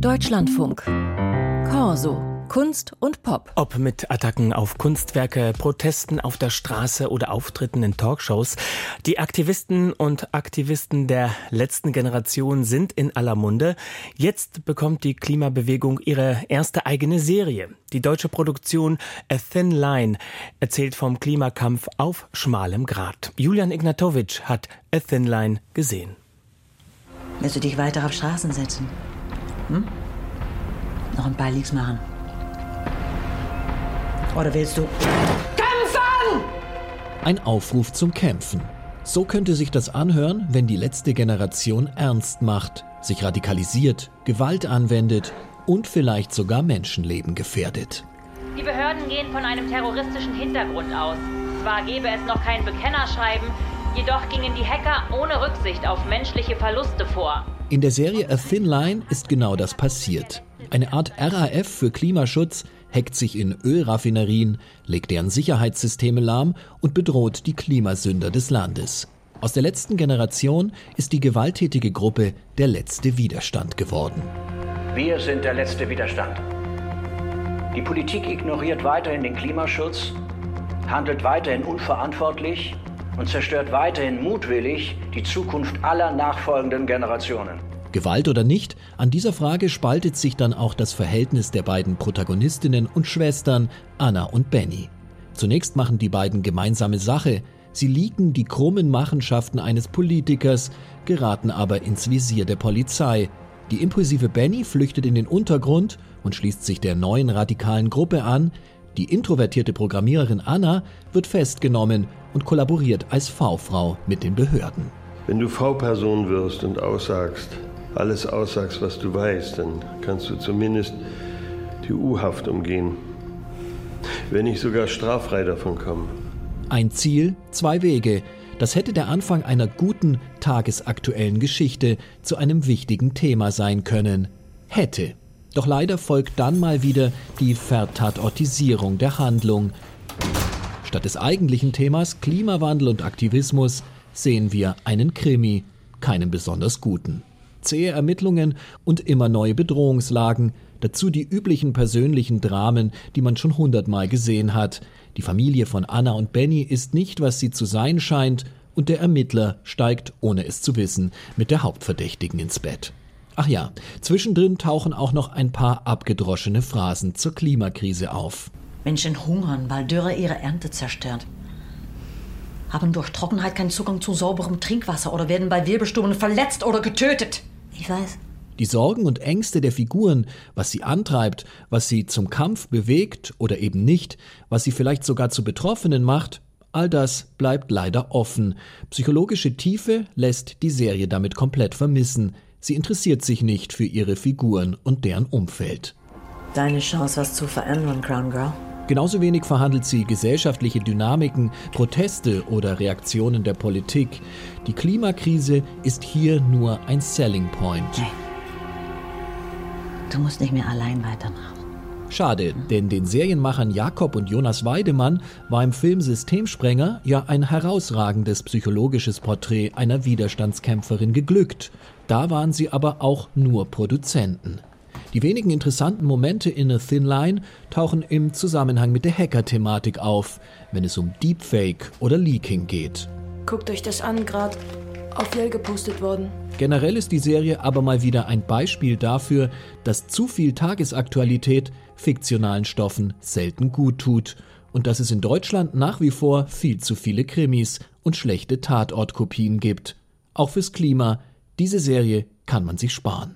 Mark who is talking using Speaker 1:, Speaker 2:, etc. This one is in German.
Speaker 1: Deutschlandfunk. Corso. Kunst und Pop.
Speaker 2: Ob mit Attacken auf Kunstwerke, Protesten auf der Straße oder Auftritten in Talkshows, die Aktivisten und Aktivisten der letzten Generation sind in aller Munde. Jetzt bekommt die Klimabewegung ihre erste eigene Serie. Die deutsche Produktion A Thin Line erzählt vom Klimakampf auf schmalem Grat. Julian Ignatowitsch hat A Thin Line gesehen.
Speaker 3: Willst du dich weiter auf Straßen setzen? Hm? Noch ein paar Leaks machen? Oder willst du kämpfen?
Speaker 4: Ein Aufruf zum Kämpfen. So könnte sich das anhören, wenn die letzte Generation ernst macht, sich radikalisiert, Gewalt anwendet und vielleicht sogar Menschenleben gefährdet.
Speaker 5: Die Behörden gehen von einem terroristischen Hintergrund aus. Zwar gäbe es noch kein Bekennerschreiben, jedoch gingen die Hacker ohne Rücksicht auf menschliche Verluste vor.
Speaker 4: In der Serie A Thin Line ist genau das passiert. Eine Art RAF für Klimaschutz hackt sich in Ölraffinerien, legt deren Sicherheitssysteme lahm und bedroht die Klimasünder des Landes. Aus der letzten Generation ist die gewalttätige Gruppe der letzte Widerstand geworden.
Speaker 6: Wir sind der letzte Widerstand. Die Politik ignoriert weiterhin den Klimaschutz, handelt weiterhin unverantwortlich und zerstört weiterhin mutwillig die Zukunft aller nachfolgenden Generationen.
Speaker 4: Gewalt oder nicht, an dieser Frage spaltet sich dann auch das Verhältnis der beiden Protagonistinnen und Schwestern Anna und Benny. Zunächst machen die beiden gemeinsame Sache, sie liegen die krummen Machenschaften eines Politikers, geraten aber ins Visier der Polizei. Die impulsive Benny flüchtet in den Untergrund und schließt sich der neuen radikalen Gruppe an, die introvertierte Programmiererin Anna wird festgenommen und kollaboriert als V-Frau mit den Behörden.
Speaker 7: Wenn du V-Person wirst und aussagst, alles aussagst, was du weißt, dann kannst du zumindest die U-Haft umgehen. Wenn nicht sogar straffrei davon kommen.
Speaker 4: Ein Ziel, zwei Wege. Das hätte der Anfang einer guten, tagesaktuellen Geschichte zu einem wichtigen Thema sein können. Hätte. Doch leider folgt dann mal wieder die Vertatortisierung der Handlung. Statt des eigentlichen Themas Klimawandel und Aktivismus sehen wir einen Krimi, keinen besonders guten zähe Ermittlungen und immer neue Bedrohungslagen, dazu die üblichen persönlichen Dramen, die man schon hundertmal gesehen hat. Die Familie von Anna und Benny ist nicht, was sie zu sein scheint, und der Ermittler steigt, ohne es zu wissen, mit der Hauptverdächtigen ins Bett. Ach ja, zwischendrin tauchen auch noch ein paar abgedroschene Phrasen zur Klimakrise auf.
Speaker 3: Menschen hungern, weil Dürre ihre Ernte zerstört. Haben durch Trockenheit keinen Zugang zu sauberem Trinkwasser oder werden bei Wirbelstürmen verletzt oder getötet. Ich weiß.
Speaker 4: Die Sorgen und Ängste der Figuren, was sie antreibt, was sie zum Kampf bewegt oder eben nicht, was sie vielleicht sogar zu Betroffenen macht, all das bleibt leider offen. Psychologische Tiefe lässt die Serie damit komplett vermissen. Sie interessiert sich nicht für ihre Figuren und deren Umfeld.
Speaker 3: Deine Chance, was zu verändern, Crown Girl.
Speaker 4: Genauso wenig verhandelt sie gesellschaftliche Dynamiken, Proteste oder Reaktionen der Politik. Die Klimakrise ist hier nur ein Selling Point.
Speaker 3: Hey. Du musst nicht mehr allein weitermachen.
Speaker 4: Schade, denn den Serienmachern Jakob und Jonas Weidemann war im Film Systemsprenger ja ein herausragendes psychologisches Porträt einer Widerstandskämpferin geglückt. Da waren sie aber auch nur Produzenten. Die wenigen interessanten Momente in A Thin Line tauchen im Zusammenhang mit der Hacker-Thematik auf, wenn es um Deepfake oder Leaking geht.
Speaker 8: Guckt euch das an, gerade auf Yale gepostet worden.
Speaker 4: Generell ist die Serie aber mal wieder ein Beispiel dafür, dass zu viel Tagesaktualität fiktionalen Stoffen selten gut tut und dass es in Deutschland nach wie vor viel zu viele Krimis und schlechte Tatortkopien gibt. Auch fürs Klima, diese Serie kann man sich sparen.